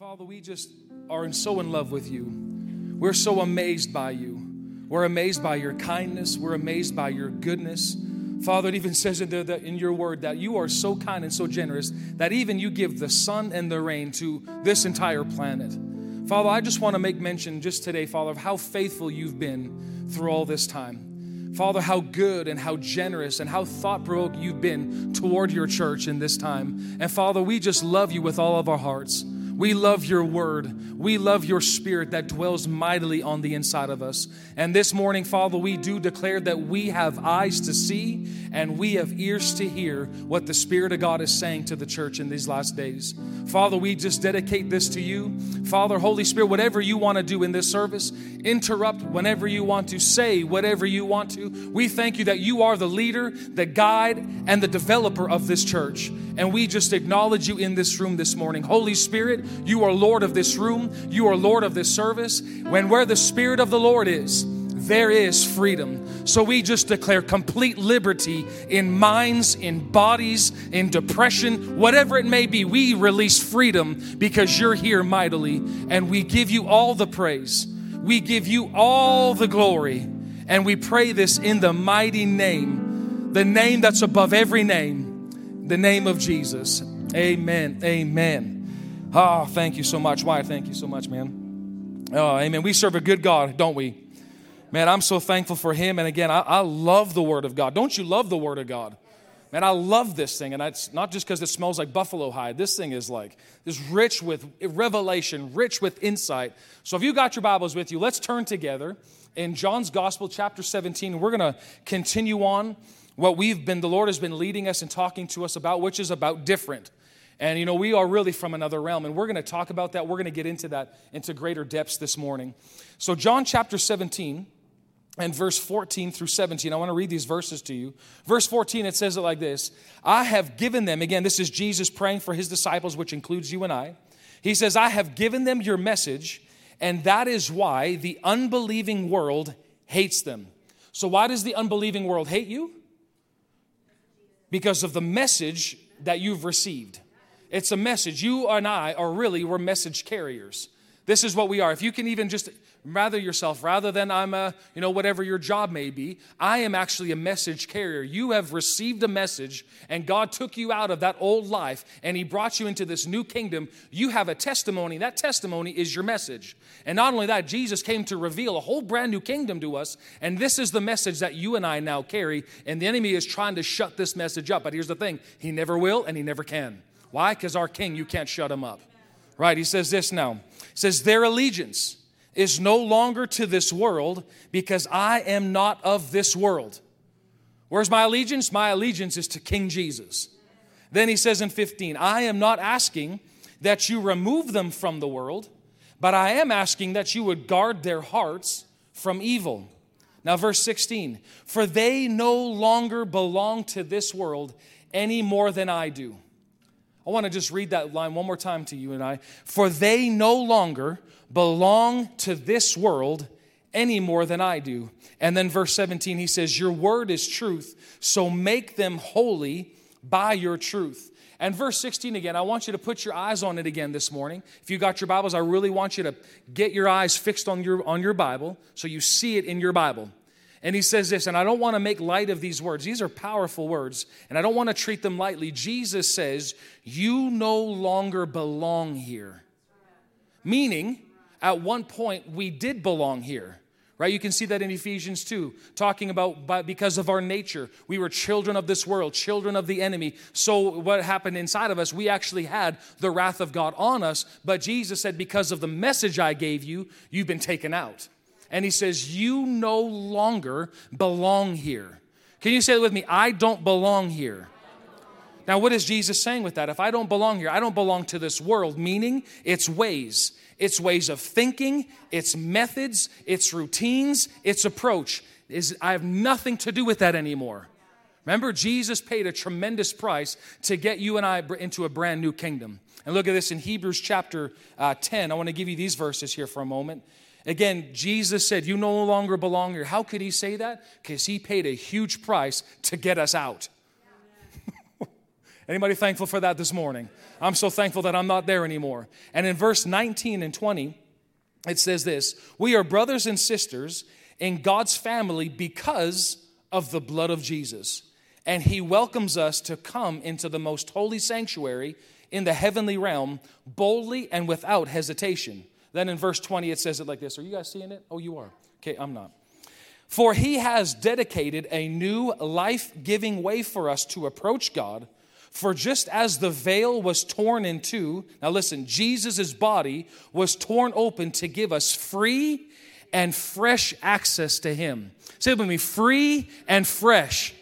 Father, we just are so in love with you. We're so amazed by you. We're amazed by your kindness. We're amazed by your goodness. Father, it even says in, in your word that you are so kind and so generous that even you give the sun and the rain to this entire planet. Father, I just want to make mention just today, Father, of how faithful you've been through all this time. Father, how good and how generous and how thought provoking you've been toward your church in this time. And Father, we just love you with all of our hearts. We love your word. We love your spirit that dwells mightily on the inside of us. And this morning, Father, we do declare that we have eyes to see and we have ears to hear what the Spirit of God is saying to the church in these last days. Father, we just dedicate this to you. Father, Holy Spirit, whatever you want to do in this service, interrupt whenever you want to, say whatever you want to. We thank you that you are the leader, the guide, and the developer of this church. And we just acknowledge you in this room this morning. Holy Spirit, you are Lord of this room. You are Lord of this service. When where the Spirit of the Lord is, there is freedom. So we just declare complete liberty in minds, in bodies, in depression, whatever it may be. We release freedom because you're here mightily, and we give you all the praise. We give you all the glory, and we pray this in the mighty name, the name that's above every name, the name of Jesus. Amen. Amen. Oh, thank you so much. Why? Thank you so much, man. Oh, amen. We serve a good God, don't we? Man, I'm so thankful for Him. And again, I, I love the Word of God. Don't you love the Word of God? Man, I love this thing. And it's not just because it smells like buffalo hide. This thing is like, is rich with revelation, rich with insight. So if you got your Bibles with you, let's turn together in John's Gospel, chapter 17. We're going to continue on what we've been, the Lord has been leading us and talking to us about, which is about different. And you know, we are really from another realm, and we're going to talk about that. We're going to get into that into greater depths this morning. So, John chapter 17 and verse 14 through 17, I want to read these verses to you. Verse 14, it says it like this I have given them, again, this is Jesus praying for his disciples, which includes you and I. He says, I have given them your message, and that is why the unbelieving world hates them. So, why does the unbelieving world hate you? Because of the message that you've received. It's a message. You and I are really, we're message carriers. This is what we are. If you can even just rather yourself, rather than I'm a, you know, whatever your job may be, I am actually a message carrier. You have received a message, and God took you out of that old life and He brought you into this new kingdom. You have a testimony. That testimony is your message. And not only that, Jesus came to reveal a whole brand new kingdom to us, and this is the message that you and I now carry. And the enemy is trying to shut this message up. But here's the thing He never will, and He never can. Why? Because our king, you can't shut him up. Right? He says this now. He says, Their allegiance is no longer to this world because I am not of this world. Where's my allegiance? My allegiance is to King Jesus. Then he says in 15, I am not asking that you remove them from the world, but I am asking that you would guard their hearts from evil. Now, verse 16, for they no longer belong to this world any more than I do. I want to just read that line one more time to you and I. For they no longer belong to this world any more than I do. And then verse 17, he says, Your word is truth, so make them holy by your truth. And verse 16 again, I want you to put your eyes on it again this morning. If you got your Bibles, I really want you to get your eyes fixed on your, on your Bible so you see it in your Bible. And he says this, and I don't want to make light of these words. These are powerful words, and I don't want to treat them lightly. Jesus says, You no longer belong here. Meaning, at one point, we did belong here. Right? You can see that in Ephesians 2, talking about by, because of our nature, we were children of this world, children of the enemy. So, what happened inside of us, we actually had the wrath of God on us. But Jesus said, Because of the message I gave you, you've been taken out and he says, You no longer belong here. Can you say it with me? I don't belong here. Now, what is Jesus saying with that? If I don't belong here, I don't belong to this world, meaning its ways, its ways of thinking, its methods, its routines, its approach. Is I have nothing to do with that anymore. Remember, Jesus paid a tremendous price to get you and I into a brand new kingdom. And look at this in Hebrews chapter uh, 10. I want to give you these verses here for a moment. Again, Jesus said, You no longer belong here. How could he say that? Because he paid a huge price to get us out. Anybody thankful for that this morning? I'm so thankful that I'm not there anymore. And in verse 19 and 20, it says this We are brothers and sisters in God's family because of the blood of Jesus. And he welcomes us to come into the most holy sanctuary in the heavenly realm boldly and without hesitation. Then in verse 20, it says it like this Are you guys seeing it? Oh, you are. Okay, I'm not. For he has dedicated a new life giving way for us to approach God. For just as the veil was torn in two, now listen, Jesus' body was torn open to give us free and fresh access to him. Say it with me free and fresh.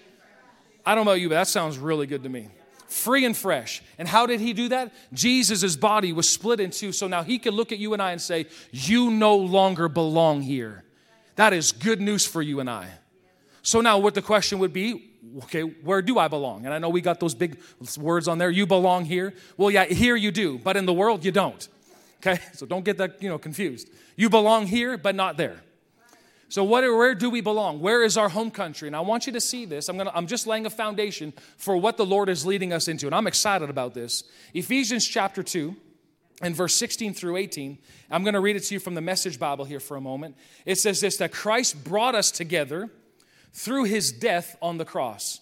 I don't know about you, but that sounds really good to me free and fresh. And how did he do that? Jesus' body was split in two. So now he can look at you and I and say, You no longer belong here. That is good news for you and I. So now, what the question would be, okay, where do I belong? And I know we got those big words on there. You belong here. Well, yeah, here you do, but in the world you don't. Okay, so don't get that you know confused. You belong here, but not there. So, what, where do we belong? Where is our home country? And I want you to see this. I'm, gonna, I'm just laying a foundation for what the Lord is leading us into, and I'm excited about this. Ephesians chapter 2 and verse 16 through 18. I'm going to read it to you from the Message Bible here for a moment. It says this that Christ brought us together through his death on the cross.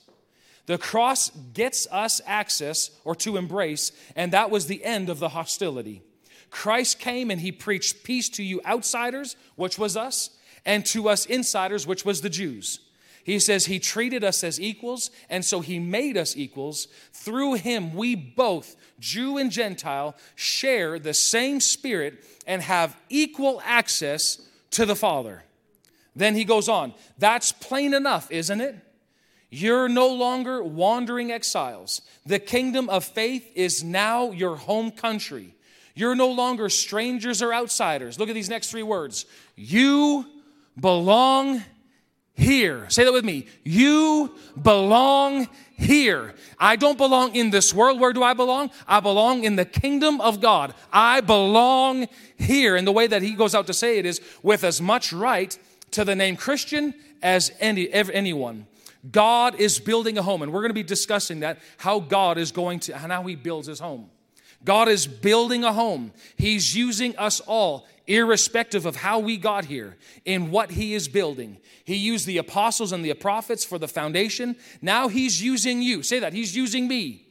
The cross gets us access or to embrace, and that was the end of the hostility. Christ came and he preached peace to you outsiders, which was us, and to us insiders, which was the Jews. He says he treated us as equals, and so he made us equals. Through him, we both, Jew and Gentile, share the same spirit and have equal access to the Father. Then he goes on. That's plain enough, isn't it? You're no longer wandering exiles. The kingdom of faith is now your home country. You're no longer strangers or outsiders. Look at these next three words. You belong here. Say that with me. You belong here. I don't belong in this world. Where do I belong? I belong in the kingdom of God. I belong here. And the way that he goes out to say it is with as much right to the name Christian as any, anyone. God is building a home, and we're going to be discussing that how God is going to, and how he builds his home. God is building a home. He's using us all irrespective of how we got here, in what he is building. He used the apostles and the prophets for the foundation. Now he's using you. Say that. He's using me.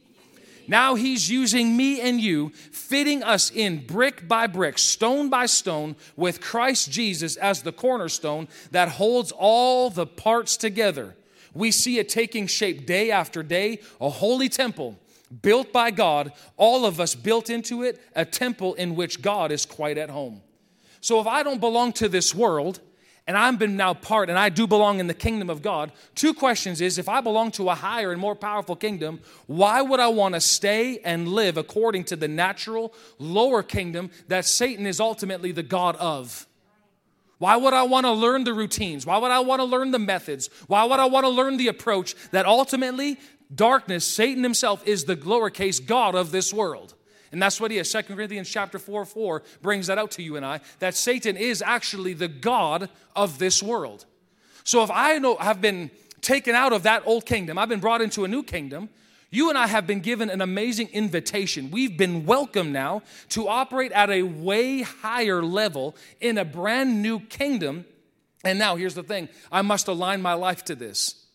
Now he's using me and you, fitting us in brick by brick, stone by stone, with Christ Jesus as the cornerstone that holds all the parts together. We see it taking shape day after day, a holy temple built by God, all of us built into it, a temple in which God is quite at home. So if I don't belong to this world, and I've been now part, and I do belong in the kingdom of God, two questions is if I belong to a higher and more powerful kingdom, why would I want to stay and live according to the natural lower kingdom that Satan is ultimately the God of? Why would I want to learn the routines? Why would I want to learn the methods? Why would I want to learn the approach that ultimately darkness, Satan himself, is the lowercase God of this world? And that's what he is. 2 Corinthians chapter 4 4 brings that out to you and I, that Satan is actually the God of this world. So if I know have been taken out of that old kingdom, I've been brought into a new kingdom, you and I have been given an amazing invitation. We've been welcome now to operate at a way higher level in a brand new kingdom. And now here's the thing I must align my life to this.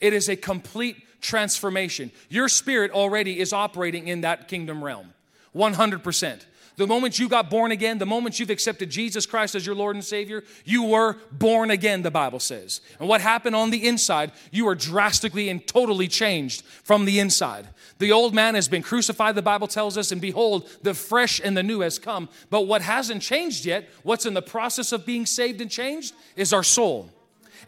It is a complete transformation. Your spirit already is operating in that kingdom realm. 100%. The moment you got born again, the moment you've accepted Jesus Christ as your Lord and Savior, you were born again, the Bible says. And what happened on the inside, you were drastically and totally changed from the inside. The old man has been crucified, the Bible tells us, and behold, the fresh and the new has come. But what hasn't changed yet, what's in the process of being saved and changed, is our soul.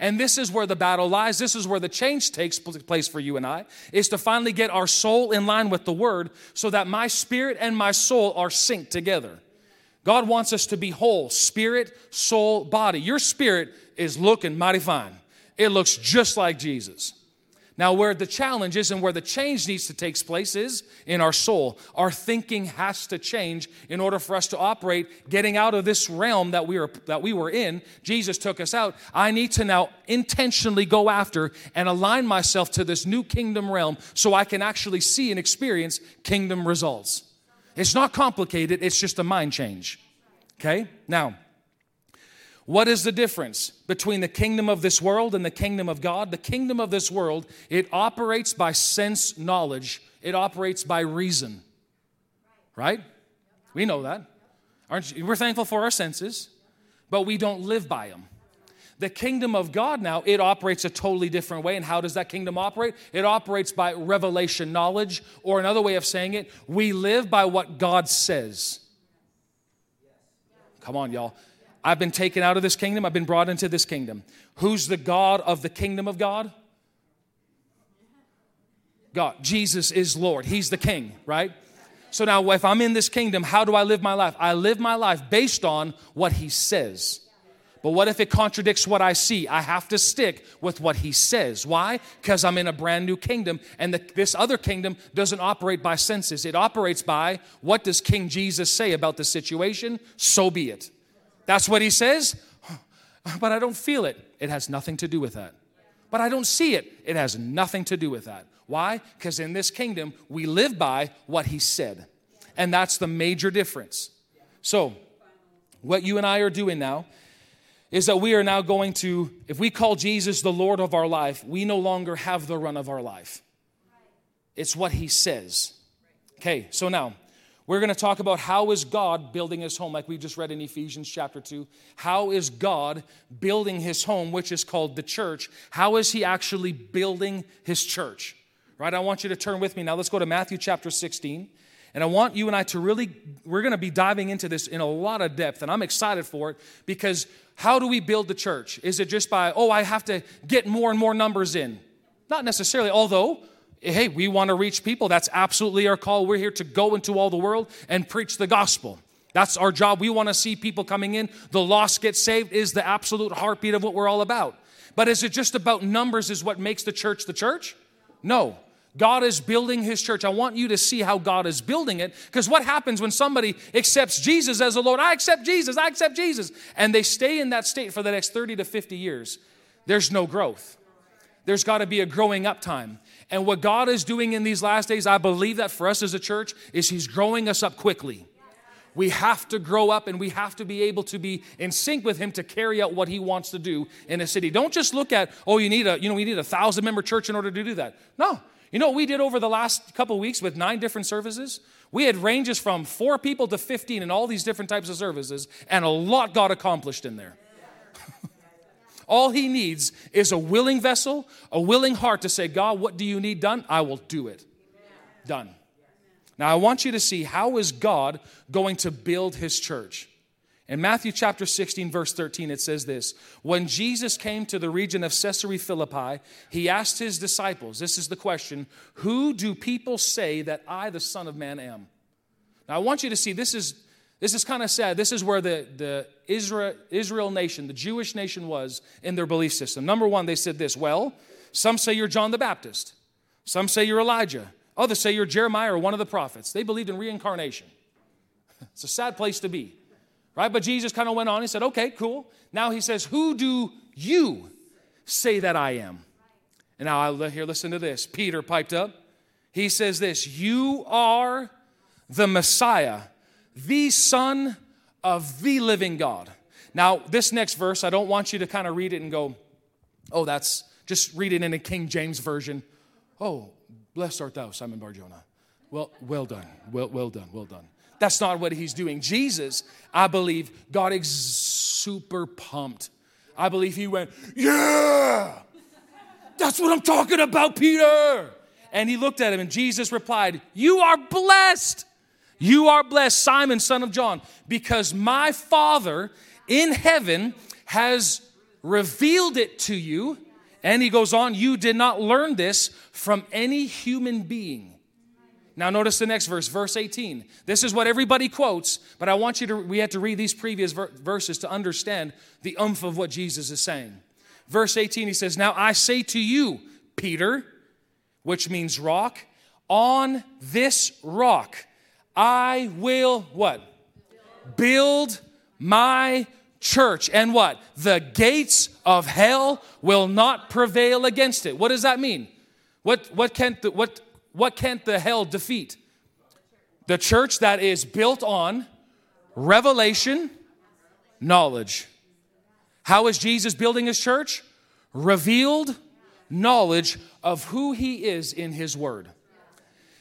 And this is where the battle lies. This is where the change takes place for you and I, is to finally get our soul in line with the word so that my spirit and my soul are synced together. God wants us to be whole spirit, soul, body. Your spirit is looking mighty fine, it looks just like Jesus. Now, where the challenge is and where the change needs to take place is in our soul. Our thinking has to change in order for us to operate, getting out of this realm that we were, that we were in. Jesus took us out. I need to now intentionally go after and align myself to this new kingdom realm so I can actually see and experience kingdom results. It's not complicated, it's just a mind change. Okay? Now, what is the difference between the kingdom of this world and the kingdom of God? The kingdom of this world, it operates by sense knowledge, it operates by reason. Right? We know that. Aren't you? We're thankful for our senses, but we don't live by them. The kingdom of God now, it operates a totally different way. And how does that kingdom operate? It operates by revelation knowledge, or another way of saying it, we live by what God says. Come on, y'all. I've been taken out of this kingdom, I've been brought into this kingdom. Who's the God of the kingdom of God? God. Jesus is Lord. He's the king, right? So now, if I'm in this kingdom, how do I live my life? I live my life based on what He says. But what if it contradicts what I see? I have to stick with what He says. Why? Because I'm in a brand new kingdom, and the, this other kingdom doesn't operate by senses. It operates by what does King Jesus say about the situation? So be it. That's what he says, but I don't feel it. It has nothing to do with that. But I don't see it. It has nothing to do with that. Why? Because in this kingdom, we live by what he said. And that's the major difference. So, what you and I are doing now is that we are now going to, if we call Jesus the Lord of our life, we no longer have the run of our life. It's what he says. Okay, so now we're going to talk about how is God building his home, like we just read in Ephesians chapter 2. How is God building his home, which is called the church? How is he actually building his church? Right? I want you to turn with me now. Let's go to Matthew chapter 16. And I want you and I to really, we're going to be diving into this in a lot of depth, and I'm excited for it because how do we build the church? Is it just by, oh, I have to get more and more numbers in? Not necessarily, although hey, we want to reach people. That's absolutely our call. We're here to go into all the world and preach the gospel. That's our job. We want to see people coming in. The lost get saved is the absolute heartbeat of what we're all about. But is it just about numbers is what makes the church the church? No. God is building his church. I want you to see how God is building it because what happens when somebody accepts Jesus as the Lord? I accept Jesus, I accept Jesus. And they stay in that state for the next 30 to 50 years. There's no growth. There's got to be a growing up time. And what God is doing in these last days, I believe that for us as a church, is He's growing us up quickly. We have to grow up and we have to be able to be in sync with him to carry out what he wants to do in a city. Don't just look at, oh, you need a, you know, we need a thousand member church in order to do that. No. You know what we did over the last couple weeks with nine different services? We had ranges from four people to 15 in all these different types of services, and a lot got accomplished in there. All he needs is a willing vessel, a willing heart to say, God, what do you need done? I will do it. Done. Now I want you to see how is God going to build his church? In Matthew chapter 16, verse 13, it says this When Jesus came to the region of Caesarea Philippi, he asked his disciples, This is the question, who do people say that I, the Son of Man, am? Now I want you to see this is this is kind of sad. This is where the, the Israel, Israel nation, the Jewish nation, was in their belief system. Number one, they said this well, some say you're John the Baptist, some say you're Elijah, others say you're Jeremiah or one of the prophets. They believed in reincarnation. It's a sad place to be, right? But Jesus kind of went on. He said, okay, cool. Now he says, Who do you say that I am? And now I'll here, listen to this. Peter piped up. He says this You are the Messiah the Son of the living God. Now, this next verse, I don't want you to kind of read it and go, oh, that's just read it in a King James version. Oh, blessed art thou, Simon Barjona. Well, well done, well, well done, well done. That's not what he's doing. Jesus, I believe, got ex- super pumped. I believe he went, Yeah, that's what I'm talking about, Peter. And he looked at him, and Jesus replied, You are blessed you are blessed, Simon, son of John, because my Father in heaven has revealed it to you. And he goes on, You did not learn this from any human being. Now, notice the next verse, verse 18. This is what everybody quotes, but I want you to, we had to read these previous ver- verses to understand the umph of what Jesus is saying. Verse 18, he says, Now I say to you, Peter, which means rock. On this rock I will what? Build my church. And what? The gates of hell will not prevail against it. What does that mean? What, what, can't, the, what, what can't the hell defeat? The church that is built on revelation, knowledge. How is Jesus building his church? Revealed knowledge of who he is in his word.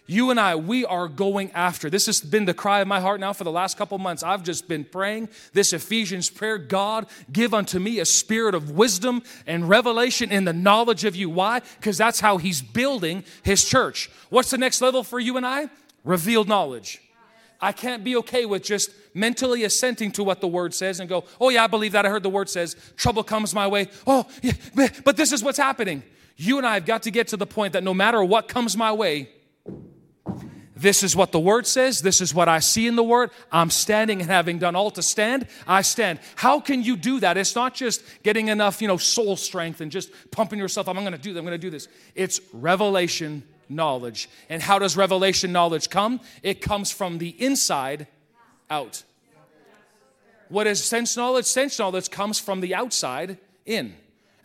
You and I, we are going after. This has been the cry of my heart now for the last couple months. I've just been praying this Ephesians prayer God, give unto me a spirit of wisdom and revelation in the knowledge of you. Why? Because that's how He's building His church. What's the next level for you and I? Revealed knowledge. I can't be okay with just mentally assenting to what the word says and go, oh, yeah, I believe that. I heard the word says, trouble comes my way. Oh, yeah, but this is what's happening. You and I have got to get to the point that no matter what comes my way, this is what the word says. This is what I see in the word. I'm standing and having done all to stand, I stand. How can you do that? It's not just getting enough, you know, soul strength and just pumping yourself up. I'm going to do this. I'm going to do this. It's revelation knowledge. And how does revelation knowledge come? It comes from the inside out. What is sense knowledge? Sense knowledge comes from the outside in.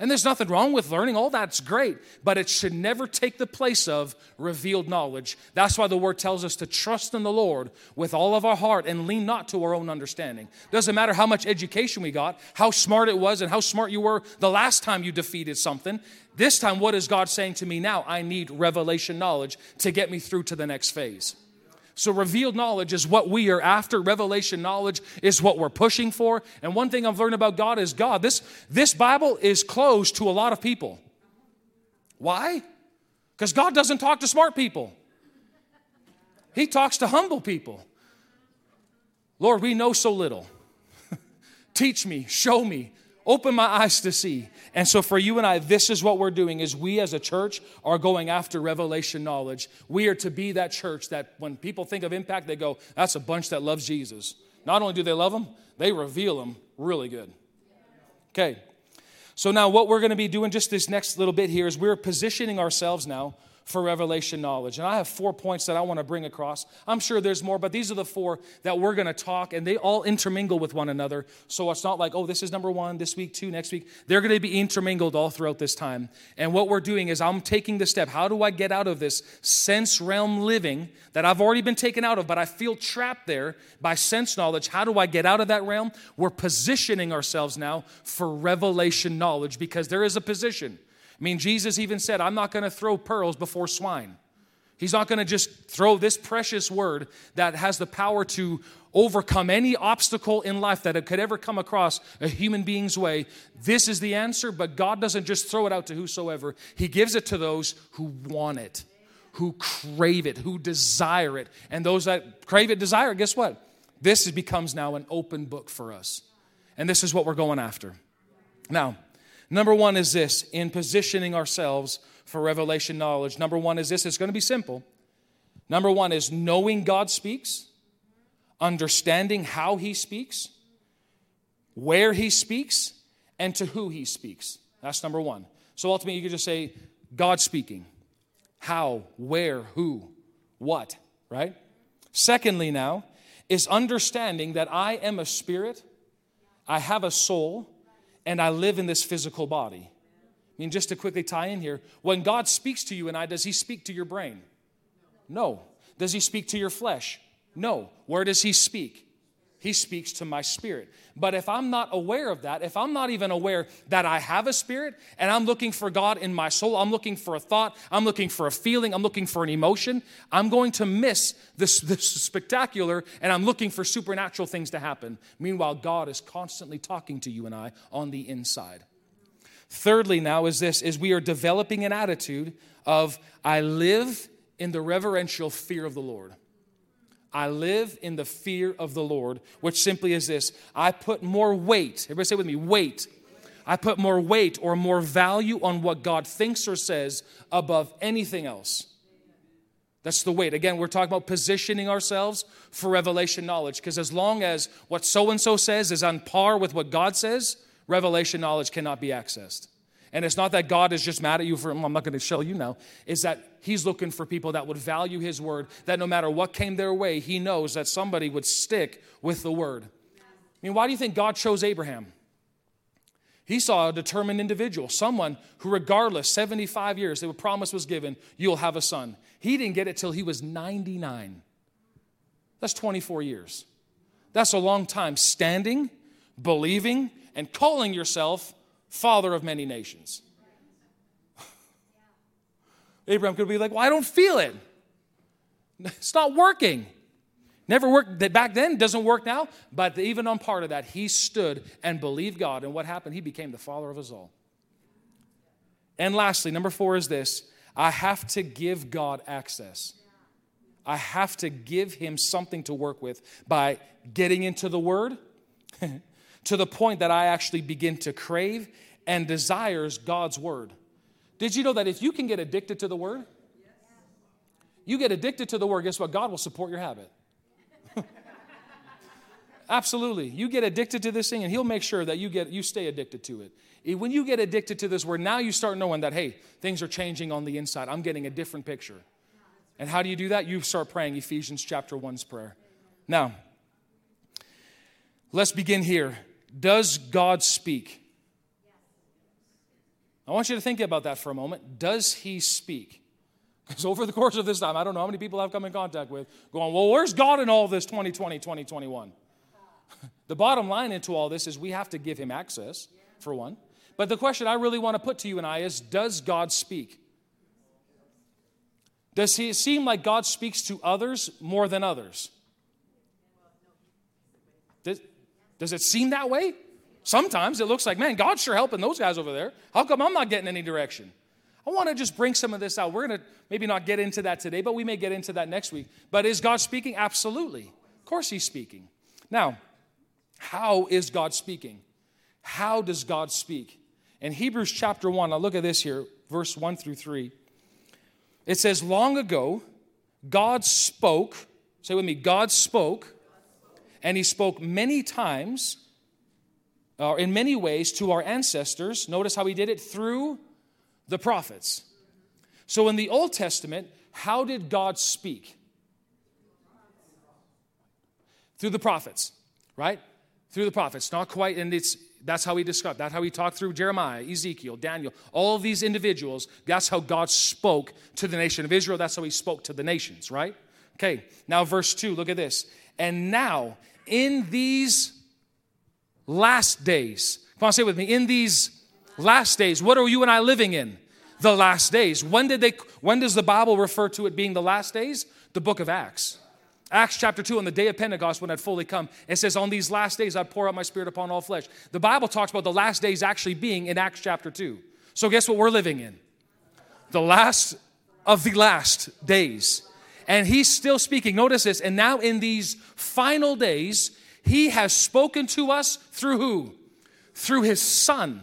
And there's nothing wrong with learning, all that's great, but it should never take the place of revealed knowledge. That's why the word tells us to trust in the Lord with all of our heart and lean not to our own understanding. Doesn't matter how much education we got, how smart it was, and how smart you were the last time you defeated something. This time, what is God saying to me now? I need revelation knowledge to get me through to the next phase. So, revealed knowledge is what we are after. Revelation knowledge is what we're pushing for. And one thing I've learned about God is God. This, this Bible is closed to a lot of people. Why? Because God doesn't talk to smart people, He talks to humble people. Lord, we know so little. Teach me, show me, open my eyes to see. And so for you and I, this is what we're doing is we as a church are going after revelation knowledge. We are to be that church that when people think of impact, they go, that's a bunch that loves Jesus. Not only do they love him, they reveal him really good. Okay. So now what we're going to be doing just this next little bit here is we're positioning ourselves now for revelation knowledge. And I have four points that I want to bring across. I'm sure there's more, but these are the four that we're going to talk, and they all intermingle with one another. So it's not like, oh, this is number one, this week, two, next week. They're going to be intermingled all throughout this time. And what we're doing is I'm taking the step. How do I get out of this sense realm living that I've already been taken out of, but I feel trapped there by sense knowledge? How do I get out of that realm? We're positioning ourselves now for revelation knowledge because there is a position. I mean, Jesus even said, I'm not going to throw pearls before swine. He's not going to just throw this precious word that has the power to overcome any obstacle in life that could ever come across a human being's way. This is the answer, but God doesn't just throw it out to whosoever. He gives it to those who want it, who crave it, who desire it. And those that crave it, desire it, guess what? This becomes now an open book for us. And this is what we're going after. Now, Number one is this in positioning ourselves for revelation knowledge. Number one is this it's going to be simple. Number one is knowing God speaks, understanding how He speaks, where He speaks, and to who He speaks. That's number one. So ultimately, you could just say, God speaking. How, where, who, what, right? Secondly, now, is understanding that I am a spirit, I have a soul, and I live in this physical body. I mean, just to quickly tie in here, when God speaks to you and I, does He speak to your brain? No. Does He speak to your flesh? No. Where does He speak? He speaks to my spirit. But if I'm not aware of that, if I'm not even aware that I have a spirit and I'm looking for God in my soul, I'm looking for a thought, I'm looking for a feeling, I'm looking for an emotion, I'm going to miss this, this spectacular and I'm looking for supernatural things to happen. Meanwhile, God is constantly talking to you and I on the inside. Thirdly, now is this is we are developing an attitude of I live in the reverential fear of the Lord. I live in the fear of the Lord, which simply is this I put more weight, everybody say with me, weight. I put more weight or more value on what God thinks or says above anything else. That's the weight. Again, we're talking about positioning ourselves for revelation knowledge because as long as what so and so says is on par with what God says, revelation knowledge cannot be accessed. And it's not that God is just mad at you for, mm, I'm not going to show you now. Is that He's looking for people that would value His word, that no matter what came their way, He knows that somebody would stick with the word. I mean, why do you think God chose Abraham? He saw a determined individual, someone who, regardless, 75 years, the promise was given, you'll have a son. He didn't get it till he was 99. That's 24 years. That's a long time standing, believing, and calling yourself father of many nations. Abraham could be like, Well, I don't feel it. It's not working. Never worked back then, doesn't work now. But even on part of that, he stood and believed God. And what happened? He became the father of us all. And lastly, number four is this I have to give God access. I have to give him something to work with by getting into the word to the point that I actually begin to crave and desires God's word. Did you know that if you can get addicted to the word, you get addicted to the word, guess what? God will support your habit. Absolutely. You get addicted to this thing, and He'll make sure that you get you stay addicted to it. When you get addicted to this word, now you start knowing that hey, things are changing on the inside. I'm getting a different picture. And how do you do that? You start praying Ephesians chapter 1's prayer. Now, let's begin here. Does God speak? I want you to think about that for a moment. Does He speak? Because over the course of this time, I don't know how many people I've come in contact with going, well, where's God in all this 2020, 2021? the bottom line into all this is we have to give him access, for one. But the question I really want to put to you and I is Does God speak? Does it seem like God speaks to others more than others? Does, does it seem that way? Sometimes it looks like, man, God's sure helping those guys over there. How come I'm not getting any direction? I want to just bring some of this out. We're going to maybe not get into that today, but we may get into that next week. But is God speaking? Absolutely. Of course, He's speaking. Now, how is God speaking? How does God speak? In Hebrews chapter 1, now look at this here, verse 1 through 3. It says, Long ago, God spoke, say with me, God spoke, and He spoke many times, or uh, in many ways, to our ancestors. Notice how He did it through the prophets. So in the Old Testament, how did God speak? Through the prophets, right? through the prophets. Not quite, and it's that's how he described. That's how he talked through Jeremiah, Ezekiel, Daniel, all of these individuals. That's how God spoke to the nation of Israel. That's how he spoke to the nations, right? Okay, now verse 2, look at this. And now, in these last days, come on, say with me, in these last days, what are you and I living in? The last days. When did they when does the Bible refer to it being the last days? The book of Acts. Acts chapter 2, on the day of Pentecost, when I'd fully come, it says, On these last days I pour out my spirit upon all flesh. The Bible talks about the last days actually being in Acts chapter 2. So, guess what we're living in? The last of the last days. And he's still speaking. Notice this. And now, in these final days, he has spoken to us through who? Through his son.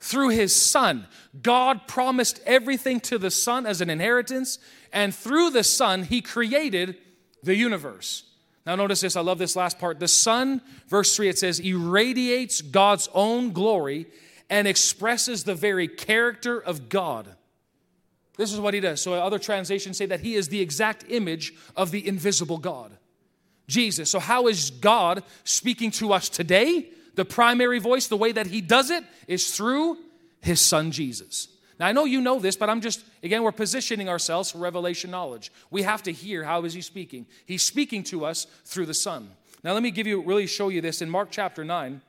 Through his son. God promised everything to the son as an inheritance. And through the son, he created the universe. Now, notice this. I love this last part. The Son, verse 3, it says, irradiates God's own glory and expresses the very character of God. This is what he does. So, other translations say that he is the exact image of the invisible God, Jesus. So, how is God speaking to us today? The primary voice, the way that he does it, is through his Son, Jesus. Now I know you know this, but I'm just again we're positioning ourselves for revelation knowledge. We have to hear how is he speaking? He's speaking to us through the Son. Now let me give you really show you this in Mark chapter 9.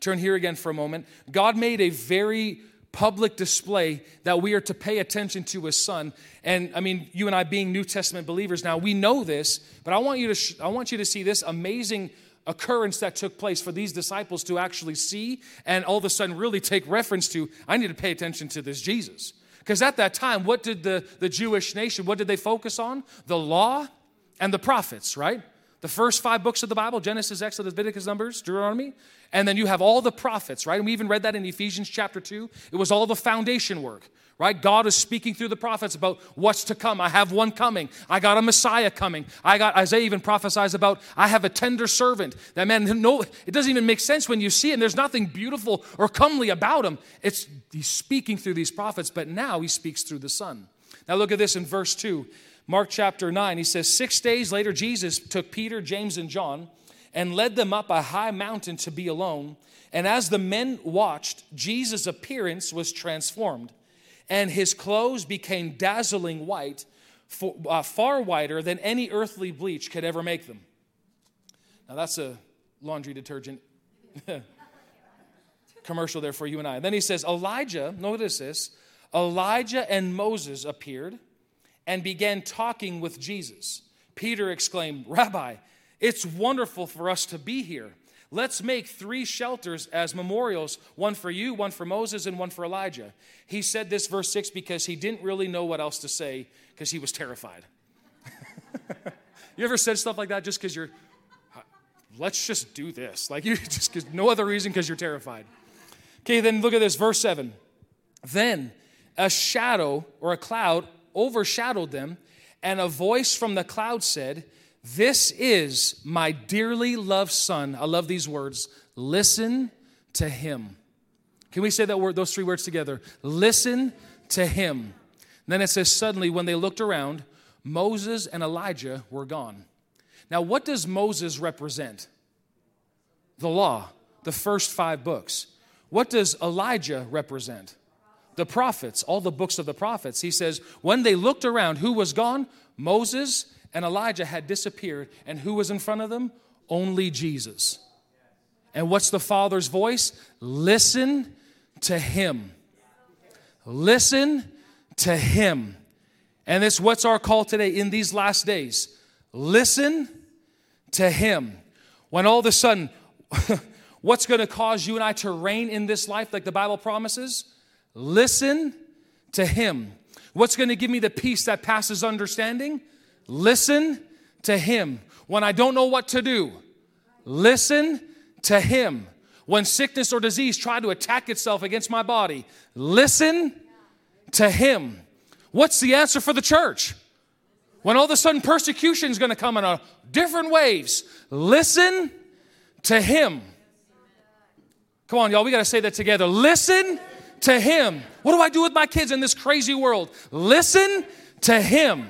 Turn here again for a moment. God made a very public display that we are to pay attention to his son and i mean you and i being new testament believers now we know this but i want you to sh- i want you to see this amazing occurrence that took place for these disciples to actually see and all of a sudden really take reference to i need to pay attention to this jesus. Because at that time what did the, the jewish nation what did they focus on? The law and the prophets right The first five books of the Bible Genesis, Exodus, Leviticus, Numbers, Deuteronomy. And then you have all the prophets, right? And we even read that in Ephesians chapter 2. It was all the foundation work, right? God is speaking through the prophets about what's to come. I have one coming. I got a Messiah coming. I got Isaiah even prophesies about I have a tender servant. That man, no, it doesn't even make sense when you see. And there's nothing beautiful or comely about him. It's he's speaking through these prophets, but now he speaks through the Son. Now look at this in verse 2. Mark chapter 9, he says, Six days later, Jesus took Peter, James, and John and led them up a high mountain to be alone. And as the men watched, Jesus' appearance was transformed, and his clothes became dazzling white, for, uh, far whiter than any earthly bleach could ever make them. Now, that's a laundry detergent commercial there for you and I. then he says, Elijah, notice this Elijah and Moses appeared and began talking with Jesus. Peter exclaimed, Rabbi, it's wonderful for us to be here. Let's make three shelters as memorials one for you, one for Moses, and one for Elijah. He said this, verse 6, because he didn't really know what else to say because he was terrified. you ever said stuff like that just because you're, let's just do this? Like you just, cause no other reason because you're terrified. Okay, then look at this, verse 7. Then a shadow or a cloud overshadowed them, and a voice from the cloud said, This is my dearly loved son. I love these words. Listen to him. Can we say that word, those three words together? Listen to him. then it says, Suddenly, when they looked around, Moses and Elijah were gone. Now, what does Moses represent? The law, the first five books. What does Elijah represent? The prophets, all the books of the prophets. He says, when they looked around, who was gone? Moses and Elijah had disappeared. And who was in front of them? Only Jesus. And what's the Father's voice? Listen to Him. Listen to Him. And it's what's our call today in these last days. Listen to Him. When all of a sudden, what's going to cause you and I to reign in this life like the Bible promises? Listen to Him. What's going to give me the peace that passes understanding? Listen to Him. When I don't know what to do, listen to Him. When sickness or disease try to attack itself against my body, listen to Him. What's the answer for the church? When all of a sudden persecution is going to come in a different waves, listen to Him. Come on, y'all, we got to say that together. Listen to Him. What do I do with my kids in this crazy world? Listen to Him.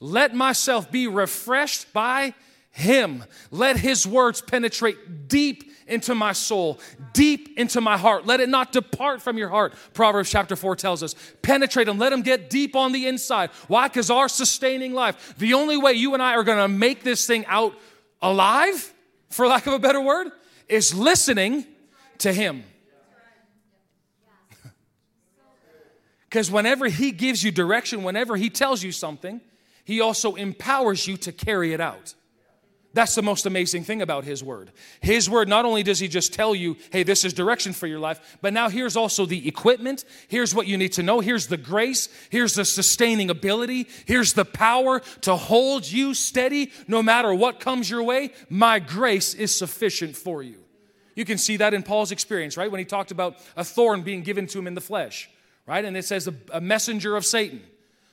Let myself be refreshed by Him. Let His words penetrate deep into my soul, deep into my heart. Let it not depart from your heart. Proverbs chapter 4 tells us. Penetrate them, let them get deep on the inside. Why? Because our sustaining life, the only way you and I are going to make this thing out alive, for lack of a better word, is listening to Him. Because whenever He gives you direction, whenever He tells you something, He also empowers you to carry it out. That's the most amazing thing about His Word. His Word, not only does He just tell you, hey, this is direction for your life, but now here's also the equipment. Here's what you need to know. Here's the grace. Here's the sustaining ability. Here's the power to hold you steady no matter what comes your way. My grace is sufficient for you. You can see that in Paul's experience, right? When he talked about a thorn being given to him in the flesh right? And it says a, a messenger of Satan.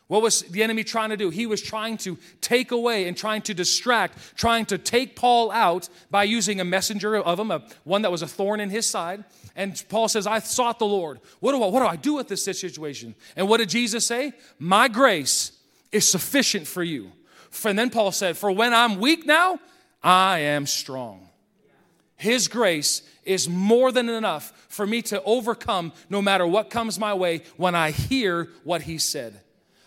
What was the enemy trying to do? He was trying to take away and trying to distract, trying to take Paul out by using a messenger of him, a, one that was a thorn in his side. And Paul says, I sought the Lord. What do I, what do I do with this situation? And what did Jesus say? My grace is sufficient for you. And then Paul said, For when I'm weak now, I am strong. His grace is more than enough for me to overcome no matter what comes my way when I hear what He said.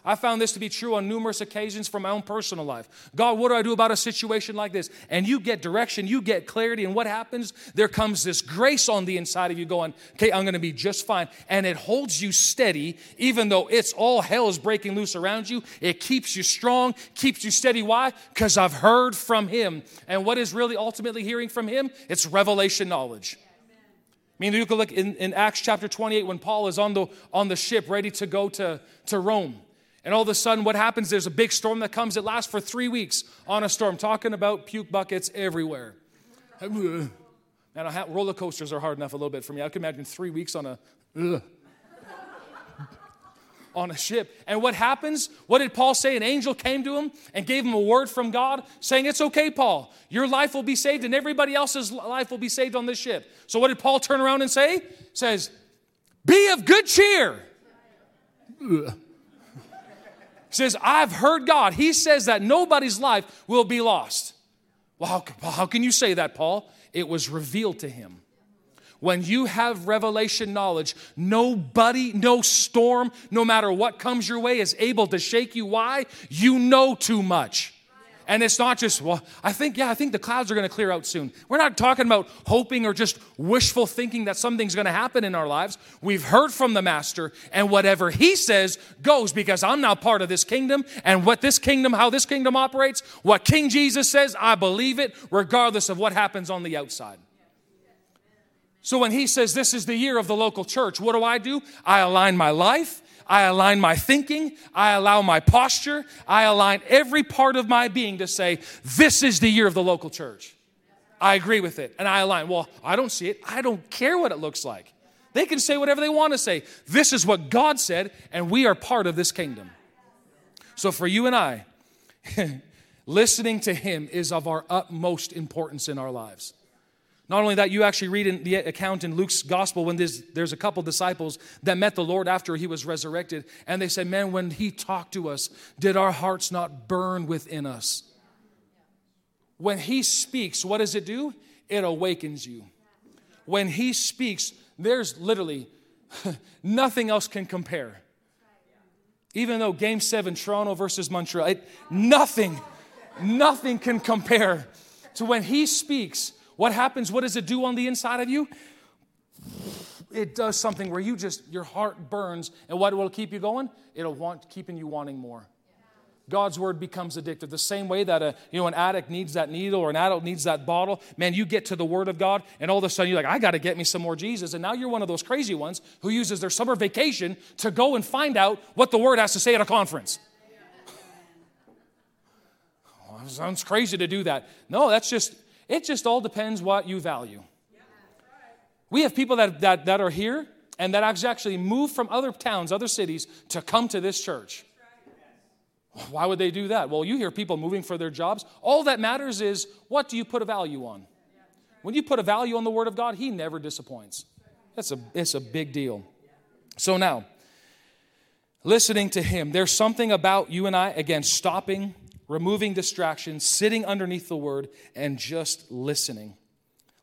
I found this to be true on numerous occasions from my own personal life. God, what do I do about a situation like this? And you get direction, you get clarity, and what happens? There comes this grace on the inside of you going, okay, I'm gonna be just fine. And it holds you steady, even though it's all hell is breaking loose around you. It keeps you strong, keeps you steady. Why? Because I've heard from Him. And what is really ultimately hearing from Him? It's revelation knowledge. I mean, you can look in, in Acts chapter 28 when Paul is on the, on the ship ready to go to, to Rome. And all of a sudden, what happens? There's a big storm that comes. It lasts for three weeks on a storm, talking about puke buckets everywhere. And roller coasters are hard enough a little bit for me. I can imagine three weeks on a. On a ship. And what happens? What did Paul say? An angel came to him and gave him a word from God saying, It's okay, Paul. Your life will be saved and everybody else's life will be saved on this ship. So what did Paul turn around and say? says, Be of good cheer. Ugh. Says, I've heard God. He says that nobody's life will be lost. Well, how, how can you say that, Paul? It was revealed to him. When you have revelation knowledge, nobody, no storm, no matter what comes your way, is able to shake you. Why? You know too much. And it's not just, well, I think, yeah, I think the clouds are going to clear out soon. We're not talking about hoping or just wishful thinking that something's going to happen in our lives. We've heard from the Master, and whatever He says goes because I'm now part of this kingdom. And what this kingdom, how this kingdom operates, what King Jesus says, I believe it regardless of what happens on the outside. So when he says this is the year of the local church, what do I do? I align my life, I align my thinking, I allow my posture, I align every part of my being to say, this is the year of the local church. I agree with it. And I align. Well, I don't see it. I don't care what it looks like. They can say whatever they want to say. This is what God said, and we are part of this kingdom. So for you and I, listening to Him is of our utmost importance in our lives. Not only that, you actually read in the account in Luke's gospel when there's, there's a couple disciples that met the Lord after he was resurrected, and they said, Man, when he talked to us, did our hearts not burn within us? When he speaks, what does it do? It awakens you. When he speaks, there's literally nothing else can compare. Even though game seven, Toronto versus Montreal, it, nothing, nothing can compare to when he speaks what happens? What does it do on the inside of you? It does something where you just, your heart burns. And what will keep you going? It'll want, keeping you wanting more. God's word becomes addictive. The same way that a, you know, an addict needs that needle or an adult needs that bottle. Man, you get to the word of God, and all of a sudden you're like, I got to get me some more Jesus. And now you're one of those crazy ones who uses their summer vacation to go and find out what the word has to say at a conference. Oh, well, sounds crazy to do that. No, that's just it just all depends what you value. We have people that, that, that are here and that actually move from other towns, other cities to come to this church. Why would they do that? Well, you hear people moving for their jobs. All that matters is what do you put a value on? When you put a value on the Word of God, He never disappoints. That's a, it's a big deal. So now, listening to Him, there's something about you and I, again, stopping removing distractions, sitting underneath the word, and just listening.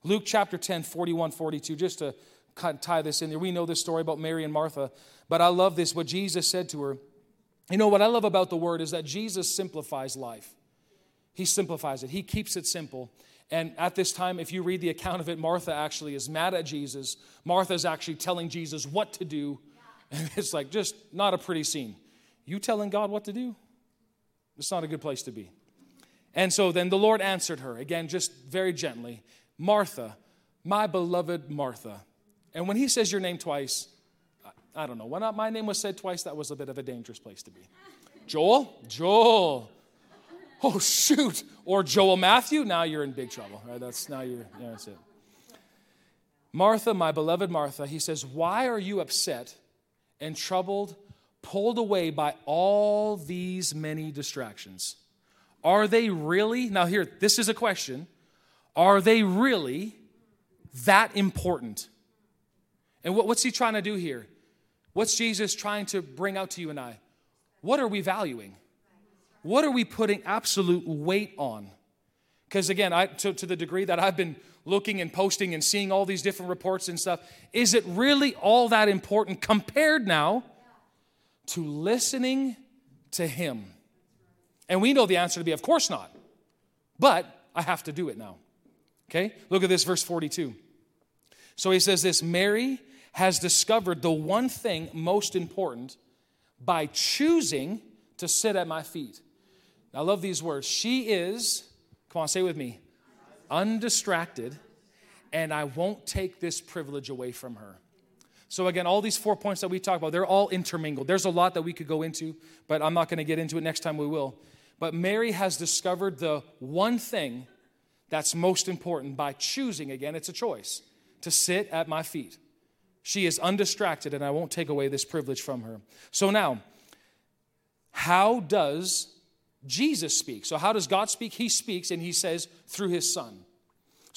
Luke chapter 10, 41, 42, just to tie this in there. We know this story about Mary and Martha, but I love this, what Jesus said to her. You know, what I love about the word is that Jesus simplifies life. He simplifies it, He keeps it simple. And at this time, if you read the account of it, Martha actually is mad at Jesus. Martha's actually telling Jesus what to do. And it's like just not a pretty scene. You telling God what to do? It's not a good place to be. And so then the Lord answered her, again, just very gently Martha, my beloved Martha. And when he says your name twice, I don't know, when not my name was said twice, that was a bit of a dangerous place to be. Joel, Joel. Oh, shoot. Or Joel Matthew, now you're in big trouble, right? That's now you're, yeah, that's it. Martha, my beloved Martha, he says, Why are you upset and troubled pulled away by all these many distractions? Are they really, now here, this is a question, are they really that important? And what, what's he trying to do here? What's Jesus trying to bring out to you and I? What are we valuing? What are we putting absolute weight on? Because again, I, to, to the degree that I've been looking and posting and seeing all these different reports and stuff, is it really all that important compared now to listening to Him? And we know the answer to be, of course not. But I have to do it now. Okay? Look at this, verse 42. So he says this Mary has discovered the one thing most important by choosing to sit at my feet. I love these words. She is, come on, say with me, undistracted, and I won't take this privilege away from her. So, again, all these four points that we talk about, they're all intermingled. There's a lot that we could go into, but I'm not going to get into it. Next time we will. But Mary has discovered the one thing that's most important by choosing, again, it's a choice, to sit at my feet. She is undistracted, and I won't take away this privilege from her. So, now, how does Jesus speak? So, how does God speak? He speaks, and He says through His Son.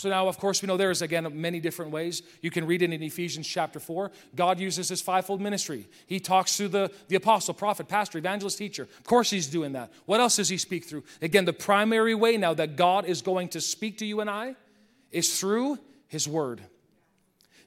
So now, of course, we know there's again many different ways. You can read it in Ephesians chapter 4. God uses his fivefold ministry. He talks through the, the apostle, prophet, pastor, evangelist, teacher. Of course, he's doing that. What else does he speak through? Again, the primary way now that God is going to speak to you and I is through his word.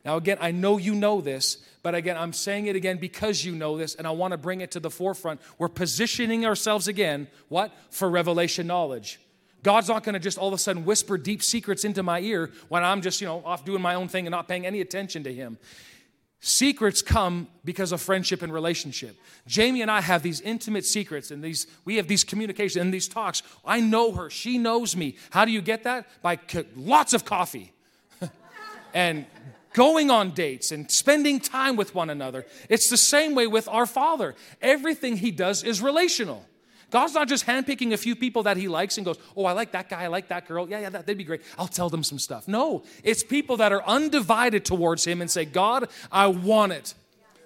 Now, again, I know you know this, but again, I'm saying it again because you know this, and I want to bring it to the forefront. We're positioning ourselves again, what? For revelation knowledge. God's not going to just all of a sudden whisper deep secrets into my ear when I'm just, you know, off doing my own thing and not paying any attention to Him. Secrets come because of friendship and relationship. Jamie and I have these intimate secrets and these we have these communications and these talks. I know her, she knows me. How do you get that? By lots of coffee. and going on dates and spending time with one another. It's the same way with our Father. Everything he does is relational. God's not just handpicking a few people that He likes and goes, Oh, I like that guy, I like that girl. Yeah, yeah, that, would be great. I'll tell them some stuff. No, it's people that are undivided towards Him and say, God, I want it.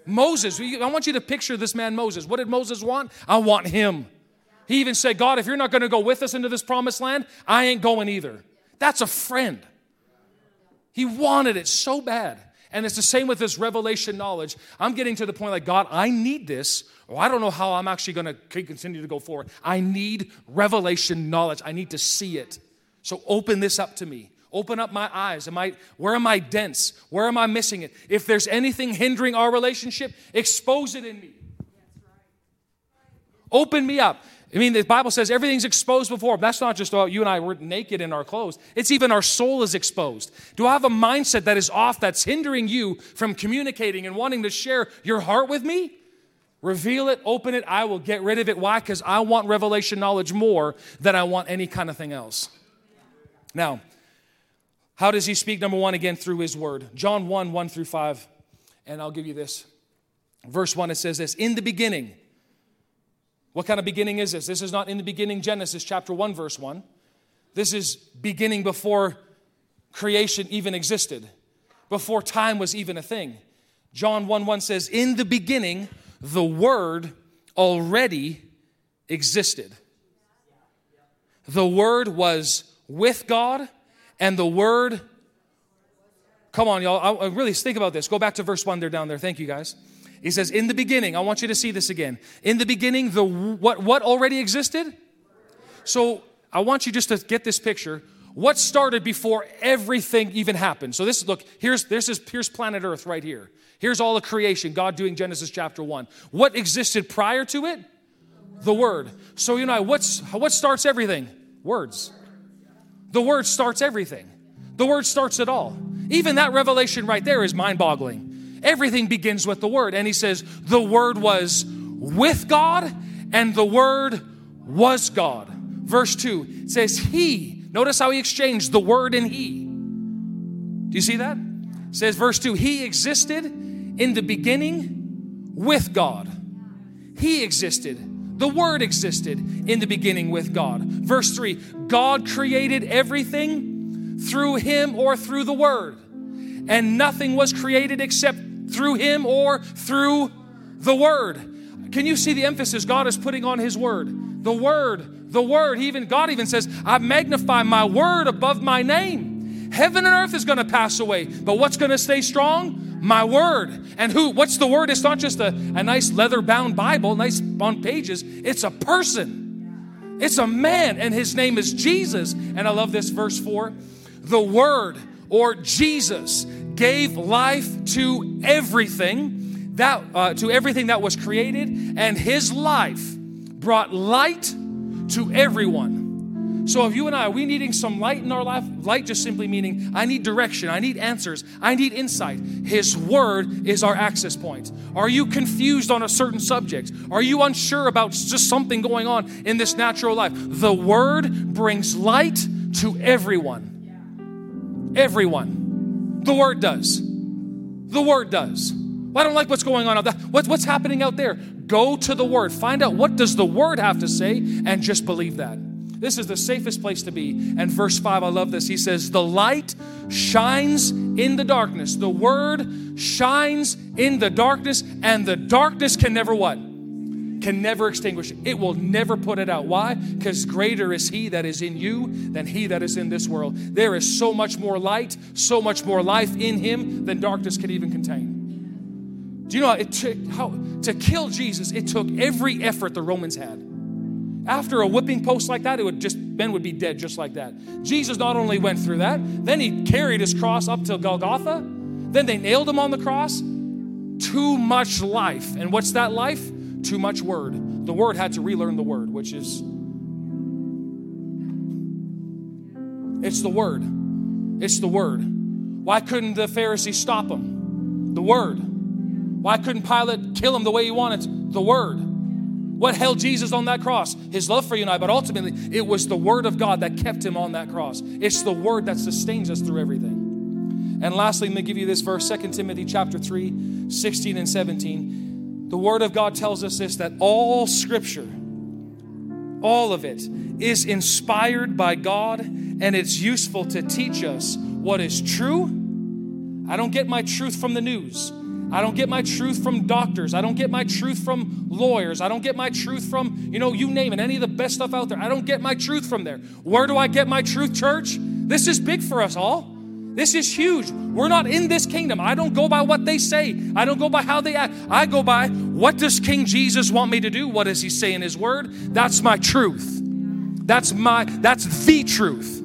Moses, I want you to picture this man Moses. What did Moses want? I want him. He even said, God, if you're not going to go with us into this promised land, I ain't going either. That's a friend. He wanted it so bad. And it's the same with this revelation knowledge. I'm getting to the point like, God, I need this, or I don't know how I'm actually going to continue to go forward. I need revelation knowledge. I need to see it. So open this up to me. Open up my eyes. Am I, where am I dense? Where am I missing it? If there's anything hindering our relationship, expose it in me. Open me up. I mean, the Bible says everything's exposed before. That's not just, oh, you and I were naked in our clothes. It's even our soul is exposed. Do I have a mindset that is off that's hindering you from communicating and wanting to share your heart with me? Reveal it, open it, I will get rid of it. Why? Because I want revelation knowledge more than I want any kind of thing else. Now, how does he speak? Number one, again, through his word. John 1 1 through 5. And I'll give you this. Verse 1, it says this In the beginning, what kind of beginning is this? This is not in the beginning, Genesis chapter 1, verse 1. This is beginning before creation even existed, before time was even a thing. John 1 1 says, In the beginning, the Word already existed. The Word was with God, and the Word. Come on, y'all. I, really think about this. Go back to verse 1 there down there. Thank you, guys. He says, In the beginning, I want you to see this again. In the beginning, the what, what already existed? So I want you just to get this picture. What started before everything even happened? So this look, here's this is here's planet Earth right here. Here's all the creation, God doing Genesis chapter 1. What existed prior to it? The word. So you know what's what starts everything? Words. The word starts everything. The word starts it all. Even that revelation right there is mind-boggling. Everything begins with the Word. And he says, the Word was with God, and the Word was God. Verse 2 says, He, notice how he exchanged the Word and He. Do you see that? It says, verse 2 He existed in the beginning with God. He existed. The Word existed in the beginning with God. Verse 3 God created everything through Him or through the Word, and nothing was created except through him or through the word. Can you see the emphasis God is putting on his word? The word, the word. He even God even says, I magnify my word above my name. Heaven and earth is going to pass away, but what's going to stay strong? My word. And who? What's the word? It's not just a, a nice leather bound Bible, nice on pages. It's a person. It's a man, and his name is Jesus. And I love this verse 4. The word or Jesus gave life to everything that uh, to everything that was created and his life brought light to everyone. So if you and i are we needing some light in our life? Light just simply meaning i need direction i need answers i need insight. His word is our access point. Are you confused on a certain subject? Are you unsure about just something going on in this natural life? The word brings light to everyone everyone the Word does. The Word does. Well, I don't like what's going on out there. What, what's happening out there? Go to the Word. Find out what does the Word have to say and just believe that. This is the safest place to be. And verse 5, I love this. He says, The light shines in the darkness. The Word shines in the darkness, and the darkness can never what? Can never extinguish it. It will never put it out. Why? Because greater is He that is in you than He that is in this world. There is so much more light, so much more life in Him than darkness can even contain. Do you know it took how to kill Jesus? It took every effort the Romans had. After a whipping post like that, it would just Ben would be dead just like that. Jesus not only went through that, then he carried his cross up to Golgotha. Then they nailed him on the cross. Too much life. And what's that life? Too much word. The word had to relearn the word, which is it's the word. It's the word. Why couldn't the Pharisees stop him? The word. Why couldn't Pilate kill him the way he wanted? The Word. What held Jesus on that cross? His love for you and I, but ultimately it was the Word of God that kept him on that cross. It's the Word that sustains us through everything. And lastly, let me give you this verse 2 Timothy chapter 3, 16 and 17. The Word of God tells us this that all Scripture, all of it, is inspired by God and it's useful to teach us what is true. I don't get my truth from the news. I don't get my truth from doctors. I don't get my truth from lawyers. I don't get my truth from, you know, you name it, any of the best stuff out there. I don't get my truth from there. Where do I get my truth, church? This is big for us all. This is huge. We're not in this kingdom. I don't go by what they say. I don't go by how they act. I go by what does King Jesus want me to do? What does he say in his word? That's my truth. That's my that's the truth.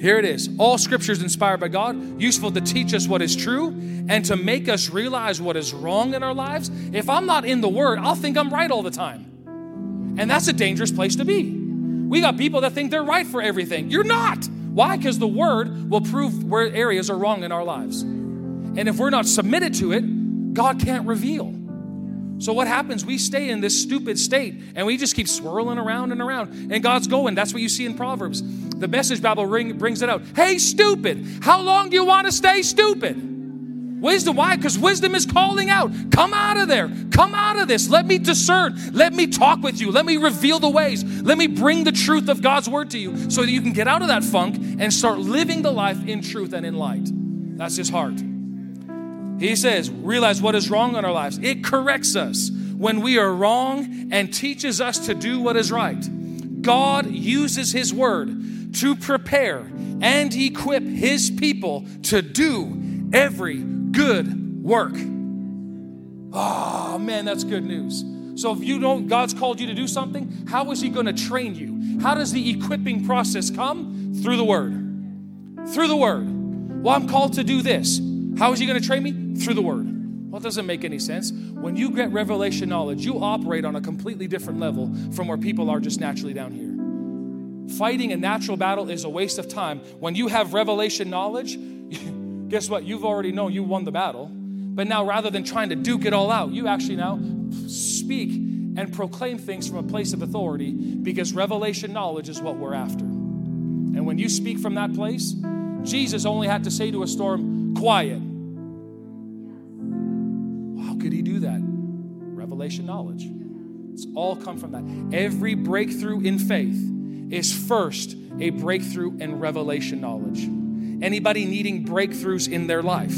Here it is. All scripture is inspired by God, useful to teach us what is true and to make us realize what is wrong in our lives. If I'm not in the Word, I'll think I'm right all the time. And that's a dangerous place to be. We got people that think they're right for everything. You're not. Why? Because the Word will prove where areas are wrong in our lives. And if we're not submitted to it, God can't reveal. So what happens? We stay in this stupid state and we just keep swirling around and around. And God's going. That's what you see in Proverbs. The message Bible ring, brings it out. Hey, stupid, how long do you want to stay stupid? Wisdom, why? Because wisdom is calling out. Come out of there. Come out of this. Let me discern. Let me talk with you. Let me reveal the ways. Let me bring the truth of God's word to you so that you can get out of that funk and start living the life in truth and in light. That's his heart. He says, realize what is wrong in our lives. It corrects us when we are wrong and teaches us to do what is right. God uses His word to prepare and equip His people to do every good work. Oh, man, that's good news. So if you don't, God's called you to do something, how is He going to train you? How does the equipping process come? Through the Word. Through the Word. Well, I'm called to do this. How is He going to train me? through the Word. Well, it doesn't make any sense. When you get revelation knowledge, you operate on a completely different level from where people are just naturally down here. Fighting a natural battle is a waste of time. When you have revelation knowledge, guess what? You've already known you won the battle. But now, rather than trying to duke it all out, you actually now speak and proclaim things from a place of authority because revelation knowledge is what we're after. And when you speak from that place, Jesus only had to say to a storm, Quiet How could he do that? Revelation knowledge. It's all come from that. Every breakthrough in faith is first a breakthrough in revelation knowledge. Anybody needing breakthroughs in their life,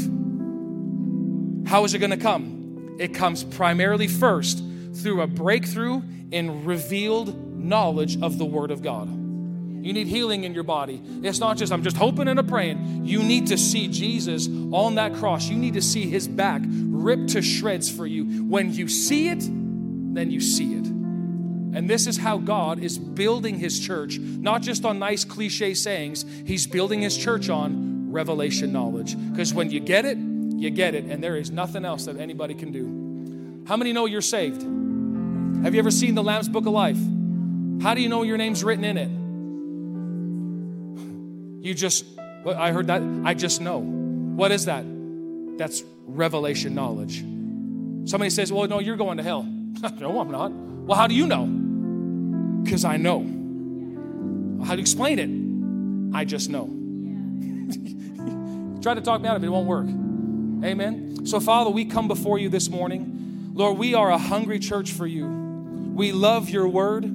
how is it going to come? It comes primarily first through a breakthrough in revealed knowledge of the Word of God. You need healing in your body. It's not just, I'm just hoping and a praying. You need to see Jesus on that cross. You need to see his back ripped to shreds for you. When you see it, then you see it. And this is how God is building his church, not just on nice cliche sayings, he's building his church on revelation knowledge. Because when you get it, you get it, and there is nothing else that anybody can do. How many know you're saved? Have you ever seen the Lamb's Book of Life? How do you know your name's written in it? You just, I heard that, I just know. What is that? That's revelation knowledge. Somebody says, Well, no, you're going to hell. no, I'm not. Well, how do you know? Because I know. How do you explain it? I just know. Try to talk me out of it, it won't work. Amen. So, Father, we come before you this morning. Lord, we are a hungry church for you. We love your word,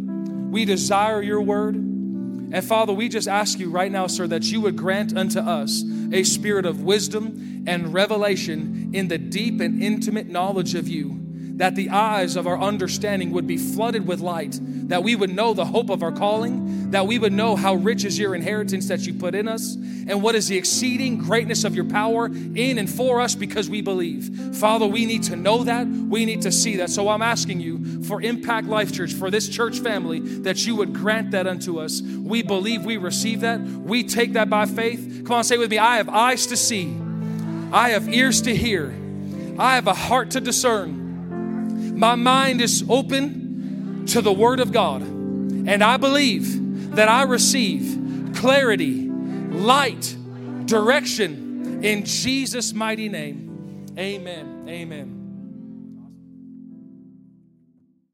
we desire your word. And Father, we just ask you right now, sir, that you would grant unto us a spirit of wisdom and revelation in the deep and intimate knowledge of you that the eyes of our understanding would be flooded with light, that we would know the hope of our calling, that we would know how rich is your inheritance that you put in us, and what is the exceeding greatness of your power in and for us because we believe. Father, we need to know that, we need to see that. So I'm asking you for Impact Life Church, for this church family, that you would grant that unto us. We believe we receive that, we take that by faith. Come on, say with me I have eyes to see, I have ears to hear, I have a heart to discern. My mind is open to the Word of God. And I believe that I receive clarity, light, direction in Jesus' mighty name. Amen. Amen.